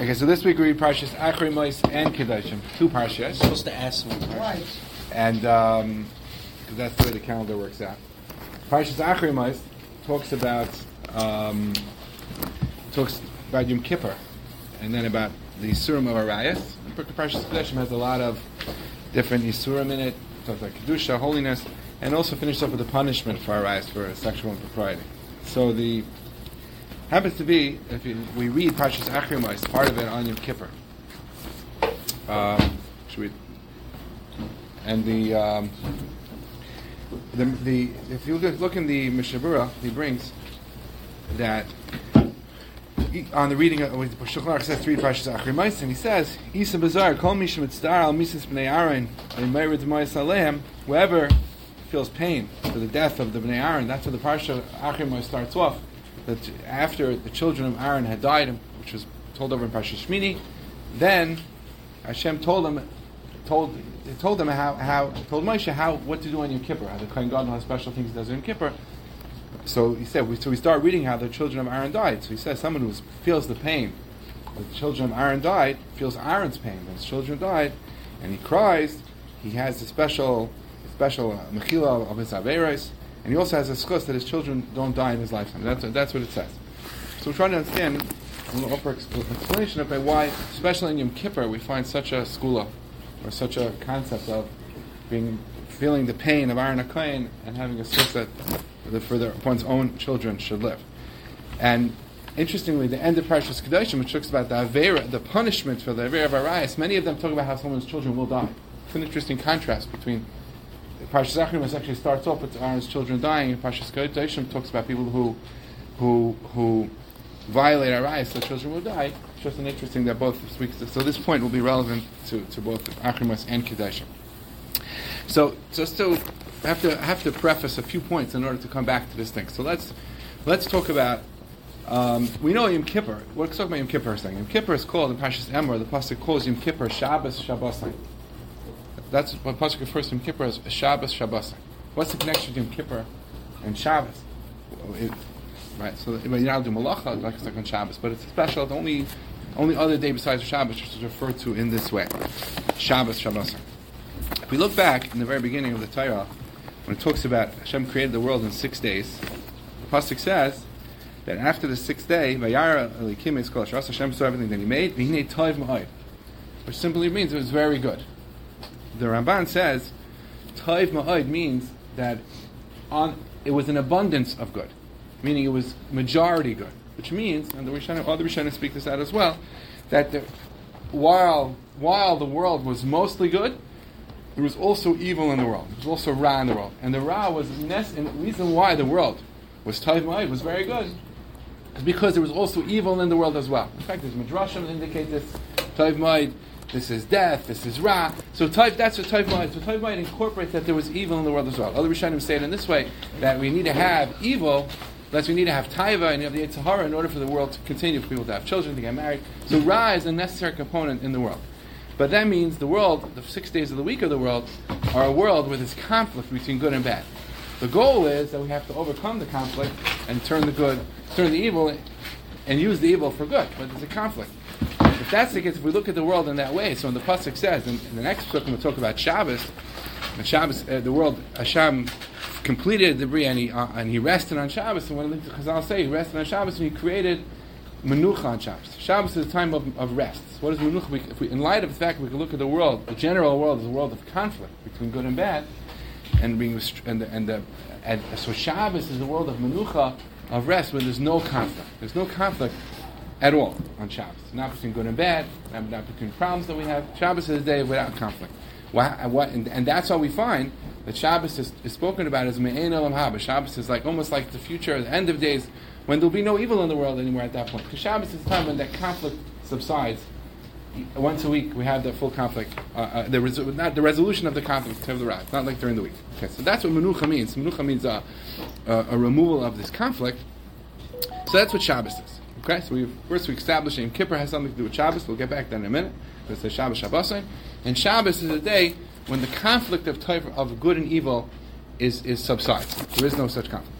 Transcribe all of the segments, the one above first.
Okay, so this week we read Parshas Achrei Mois and Kedoshim, two Parshas, supposed to ask one Right. and um, 'cause that's the way the calendar works out. Parshas Achrei Mois talks about um, talks about Yom Kippur, and then about the Yisurim of Arayas. The Parshas Kedoshim has a lot of different Yisurim in it, talks about Kedusha, holiness, and also finishes up with the punishment for Arayas for sexual impropriety. So the happens to be if you, we read Parshas Achrei Mois, part of it on Yom Kippur. Um, should we? And the um, the, the if you look, in the Mishnah Berurah, he brings that on the reading of the Shulchan says three Parshas Achrei Mois, and he says Isa Bazar Kol Mishim Mitzdar Al Mises Bnei Aaron and Mois Aleim whoever feels pain for the death of the Bnei Aaron. That's where the Parsha Achrei starts off. That after the children of Aaron had died, which was told over in Parsha Shmini, then Hashem told them, told told them how, how told Moshe how what to do on Yom Kippur. How the Kohen Gadol has special things he does on Yom Kippur. So he said, we, so we start reading how the children of Aaron died. So he says, someone who feels the pain, the children of Aaron died, feels Aaron's pain. When his children died, and he cries, he has a special, special uh, mechila of his averos, and he also has a schus that his children don't die in his lifetime. That's, that's what it says. So we're trying to understand a little upper ex- explanation of why, especially in Yom Kippur, we find such a skula, or such a concept of being feeling the pain of Aaron HaKohen and having a schus that the, for their, one's own children should live. And interestingly, the end of Parashas Kedoshim, which talks about the Avera, the punishment for the Avera of Arias, many of them talk about how someone's children will die. It's an interesting contrast between Parashas Achrim actually starts off with Aaron's children dying, and Kedoshim talks about people who who who violate Arias, so children will die. It's just an interesting that both speaks. To, so this point will be relevant to, to both Achrimas and Kedoshim. So just to have to have to preface a few points in order to come back to this thing. So let's let's talk about. Um, we know Yom Kippur. Let's talk about Yom Kippur. Thing. Yom Kippur is called in Pashas Emor. The pasuk calls Yom Kippur Shabbos Shabbosai. That's what pasuk refers to Yom Kippur as Shabbos Shabbosai. What's the connection between Yom Kippur and Shabbos? It- right. So well, you don't do malacha like it's like on Shabbos, but it's special. The only only other day besides Shabbos which is referred to in this way. Shabbos Shabbosai. If we look back in the very beginning of the Torah, when it talks about Hashem created the world in six days, the pasuk says that after the sixth day, Vayara Elikim is called Hashem saw everything that He made, V'hinei Toiv Ma'od, which simply means it was very good. The Ramban says Toiv Ma'od means that on it was an abundance of good, meaning it was majority good, which means, and the Rishonim, other Rishonim speak this out as well, that the, while while the world was mostly good, there was also evil in the world. There was also Ra in the world. And the Ra was, and the reason why the world was Taiv Ma'id, was very good, is because there was also evil in the world as well. In fact, there's Midrashim that indicate this. Taiv Ma'id, this is death, this is Ra. So Taiv, that's what Taiv might. So Taiv Ma'id incorporates that there was evil in the world as well. Other Rishonim say it in this way, that we need to have evil, Thus, we need to have taiva and you have the Yetzer Hara in order for the world to continue, for people to have children, to get married. So Ra is a necessary component in the world. But that means the world, the six days of the week of the world, are a world with this conflict between good and bad. The goal is that we have to overcome the conflict and turn the good, turn the evil, and use the evil for good. But there's a conflict. That's the case, if we look at the world in that way, so when the pasuk says, in, in the next book, we'll talk about Shabbos. And Shabbos, uh, the world, Hashem completed the Bria and he, uh, and he rested on Shabbos. And when the Chazal say he rested on Shabbos, and he created Menucha on Shabbos. Shabbos is a time of, of rest. So what is Menucha? We, we, in light of the fact we can look at the world, the general world is a world of conflict between good and bad, and being and the, and, the, and so Shabbos is a world of Menucha of rest where there's no conflict. There's no conflict at all on Shabbos. Not between good and bad, not, between problems that we have. Shabbos is a day without conflict. Wha- what, and, and that's how we find that Shabbos is, is spoken about as Me'en Olam Haba. Shabbos is like almost like the future, the end of days, when there'll be no evil in the world anymore at that point. Because Shabbos is the time when that conflict subsides. Once a week, we have the full conflict, uh, uh, the, not the resolution of the conflict of the wrath, not like during the week. Okay, so that's what Menucha means. Menucha means uh, uh, a removal of this conflict. So that's what Shabbos is. Okay, so we first we establish Yom Kippur has something to do with Shabbos. We'll get back to that in a minute. It says Shabbos Shabbosin, and Shabbos is a day when the conflict of type of good and evil is is subsides. There is no such conflict.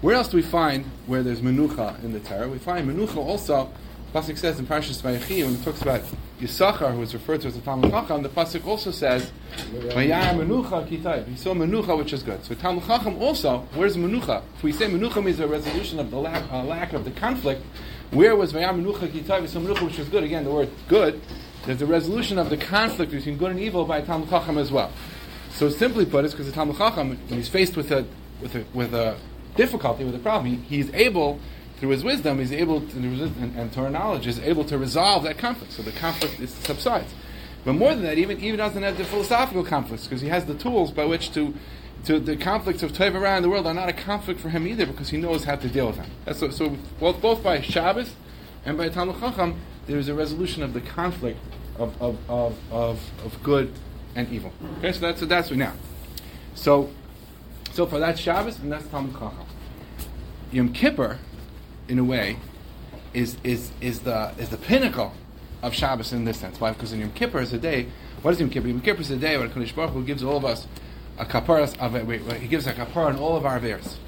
Where else do we find where there's menucha in the Torah? We find menucha also Pasuk says in Parshas Vayechi when it talks about Yisachar, who is referred to as the Talmid Chacham, the pasuk also says Menucha Kitayv. He saw Menucha, which is good. So Talmid Chacham also, where's Menucha? If we say Menucha means a resolution of the lack, uh, lack of the conflict, where was Vayar Menucha which is good. Again, the word good. There's a resolution of the conflict between good and evil by Talmid Chacham as well. So simply put, it's because the Talmid Chacham, when he's faced with a with a with a difficulty, with a problem, he, he's able through his wisdom, he's able to, and, and Torah knowledge is able to resolve that conflict. So the conflict is, subsides. But more than that, even even doesn't have the philosophical conflicts because he has the tools by which to. To the conflicts of Teva around the world are not a conflict for him either because he knows how to deal with them. That's so, so both, by Shabbos and by Talmid Chacham, there is a resolution of the conflict of, of, of, of, of good and evil. Okay, so that's that's now. So so for that Shabbos and that's Talmid Chacham. Yom Kippur in a way, is, is, is, the, is the pinnacle of Shabbos in this sense. Why? Because in Yom Kippur is a day. What is Yom Kippur? Yom Kippur is a day where Kodesh Baruch Hu gives all of us a kapara. Of, he gives a kapara on all of our affairs.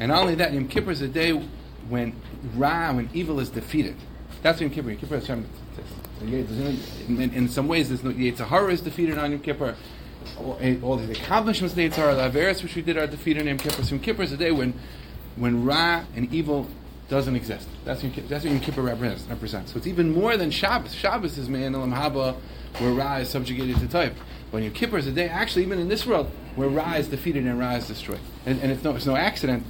And not only that, Yom Kippur is a day when Ra, when evil is defeated. That's Yom Kippur. Yom Kippur is in, in, some ways, there's no Yetzer Hara is defeated on Yom Kippur. All, eh, all the accomplishments of the the Averis which we did are defeated on Yom Kippur. So Yom Kippur is a day when, when Ra and evil doesn't exist. That's what, that's what Yom Kippur represents, represents. So it's even more than Shabbos. Shabbos is Me'an Elam Haba, where Ra is subjugated to type. When Yom Kippur is a day, actually, even in this world, where Ra is defeated and Ra is destroyed. And, and it's, no, it's no accident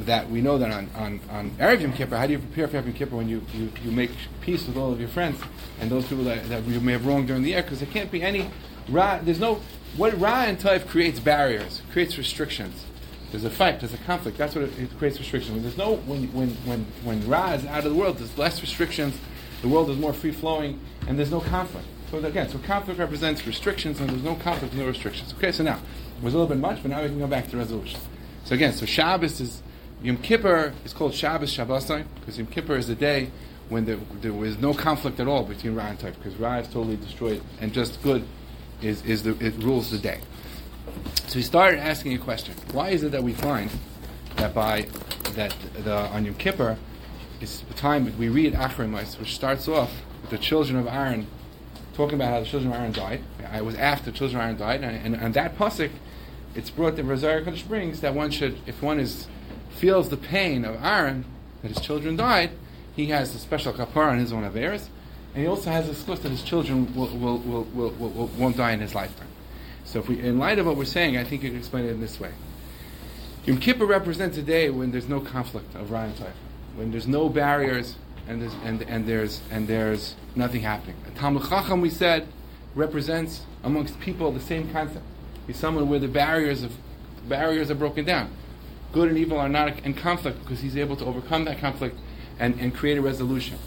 that, we know that on, on, on Erev Yom Kippur, how do you prepare for Yom Kippur when you, you, you make peace with all of your friends and those people that, that you may have wronged during the year? Because there can't be any Ra, there's no, what Ra and Taif creates barriers, creates restrictions. There's a fight, there's a conflict. That's what it, it creates restrictions. When there's no, when, when, when, when Ra is out of the world, there's less restrictions, the world is more free flowing, and there's no conflict. So again, so conflict represents restrictions, and there's no conflict, no restrictions. Okay, so now, it was a little bit much, but now we can go back to resolution. So again, so Shabbos is, Yom Kippur is called Shabbos Shabbosai, because Yom Kippur is the day when there, there was no conflict at all between Ra and Taif, because Ra is totally destroyed, and just good is, is the, it rules the day. So he started asking a question. Why is it that we find that by that the on Yom Kippur is the time we read Achrimais, which starts off with the children of Aaron talking about how the children of Aaron died. I was after the children of Aaron died, and, and, and that pasuk, it's brought the Zohar HaKodesh brings that one should, if one is feels the pain of Aaron that his children died, he has a special kapara on his own affairs, and he also has a schus that his children will, will, will, will, will, won't die in his lifetime. So, if we, in light of what we're saying, I think you can explain it in this way. Yom Kippur represents a day when there's no conflict of Ryan Taifa, when there's no barriers and there's, and, and there's, and there's nothing happening. A Talmid Chacham, we said, represents amongst people the same concept. He's someone where the barriers of barriers are broken down. Good and evil are not in conflict because he's able to overcome that conflict and, and create a resolution.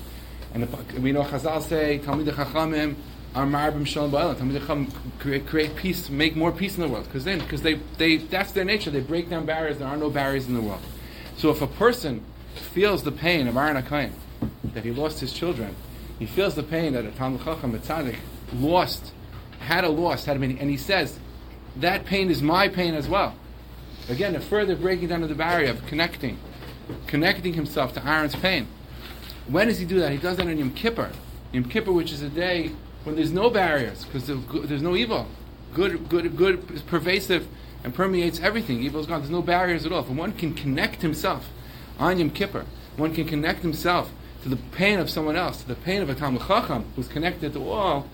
And the, we know Chazal say, Talmud Chachamim, are marbim shalom ba'elam. Talmid Chacham create, create peace, make more peace in the world. Because then, because they, they, that's their nature. They break down barriers. There are no barriers in the world. So if a person feels the pain of Aaron that he lost his children, he feels the pain that a Talmid Chacham, a Tzaddik, lost, had a loss, had a pain, and he says, that pain is my pain as well. Again, a further breaking down of the barrier of connecting, connecting himself to Aaron's pain. When does he do that? He does that on Yom Kippur. Yom Kippur, which is a day when there's no barriers because there's no evil. Good, good, good is pervasive and permeates everything. Evil is gone. There's no barriers at all. If one can connect himself on Yom Kippur, one can connect himself to the pain of someone else, to the pain of a Talmid Chacham who's connected to all,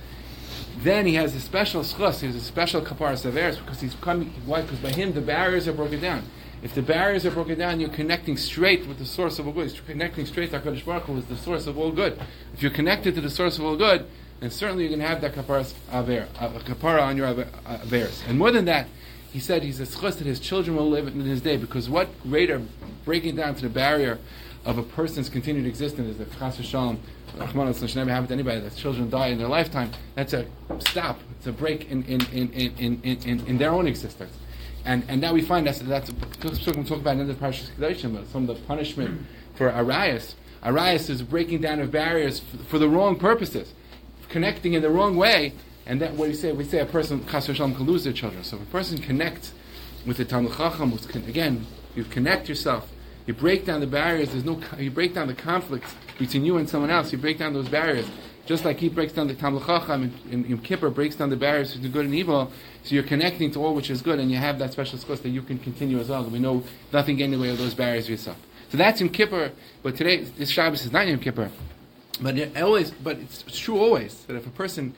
then he has a special schus, he has a special kapara severis because he's coming. Why? Because by him the barriers are broken down. If the barriers are broken down, you're connecting straight with the source of all good. You're connecting straight to HaKadosh Baruch Hu, the source of all good. If you're connected to the source of all good, then certainly you're going to have that kapara, aver, uh, kapara on your averis. And more than that, he said he's a schus that his children will live in his day, because what greater breaking down to the barrier of a person's continued existence is that chas should never happen to anybody that children die in their lifetime. That's a stop. It's a break in, in, in, in, in, in, in their own existence. And, and now we find that's, that's we'll talk about in the Parashas Kedoshim, but some of the punishment for Arias. Arias is breaking down of barriers for, for the wrong purposes connecting in the wrong way, and that what we say, we say a person chas can lose their children. So if a person connects with the Talmid Chacham, again, you connect yourself You break down the barriers. There's no. You break down the conflicts between you and someone else. You break down those barriers. Just like he breaks down the Talmid Chacham in, in, in Kippur breaks down the barriers between good and evil, so you're connecting to all which is good, and you have that special skos that you can continue as well. We know nothing getting in the way of those barriers yourself. So that's in Kippur, but today this Shabbos is not in Kippur. But it always, but it's true always that if a person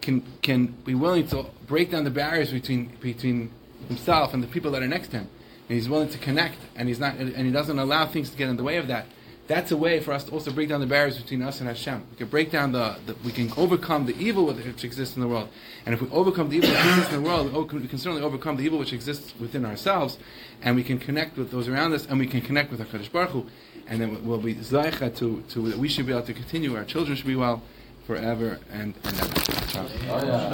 can can be willing to break down the barriers between between himself and the people that are next to him, and he's willing to connect, and he's not, and he doesn't allow things to get in the way of that. That's a way for us to also break down the barriers between us and Hashem. We can break down the, the we can overcome the evil which exists in the world, and if we overcome the evil which exists in the world, we can certainly overcome the evil which exists within ourselves, and we can connect with those around us, and we can connect with Hakadosh Baruch Hu, and then we'll be zaycha to to we should be able to continue. Our children should be well forever and, and ever.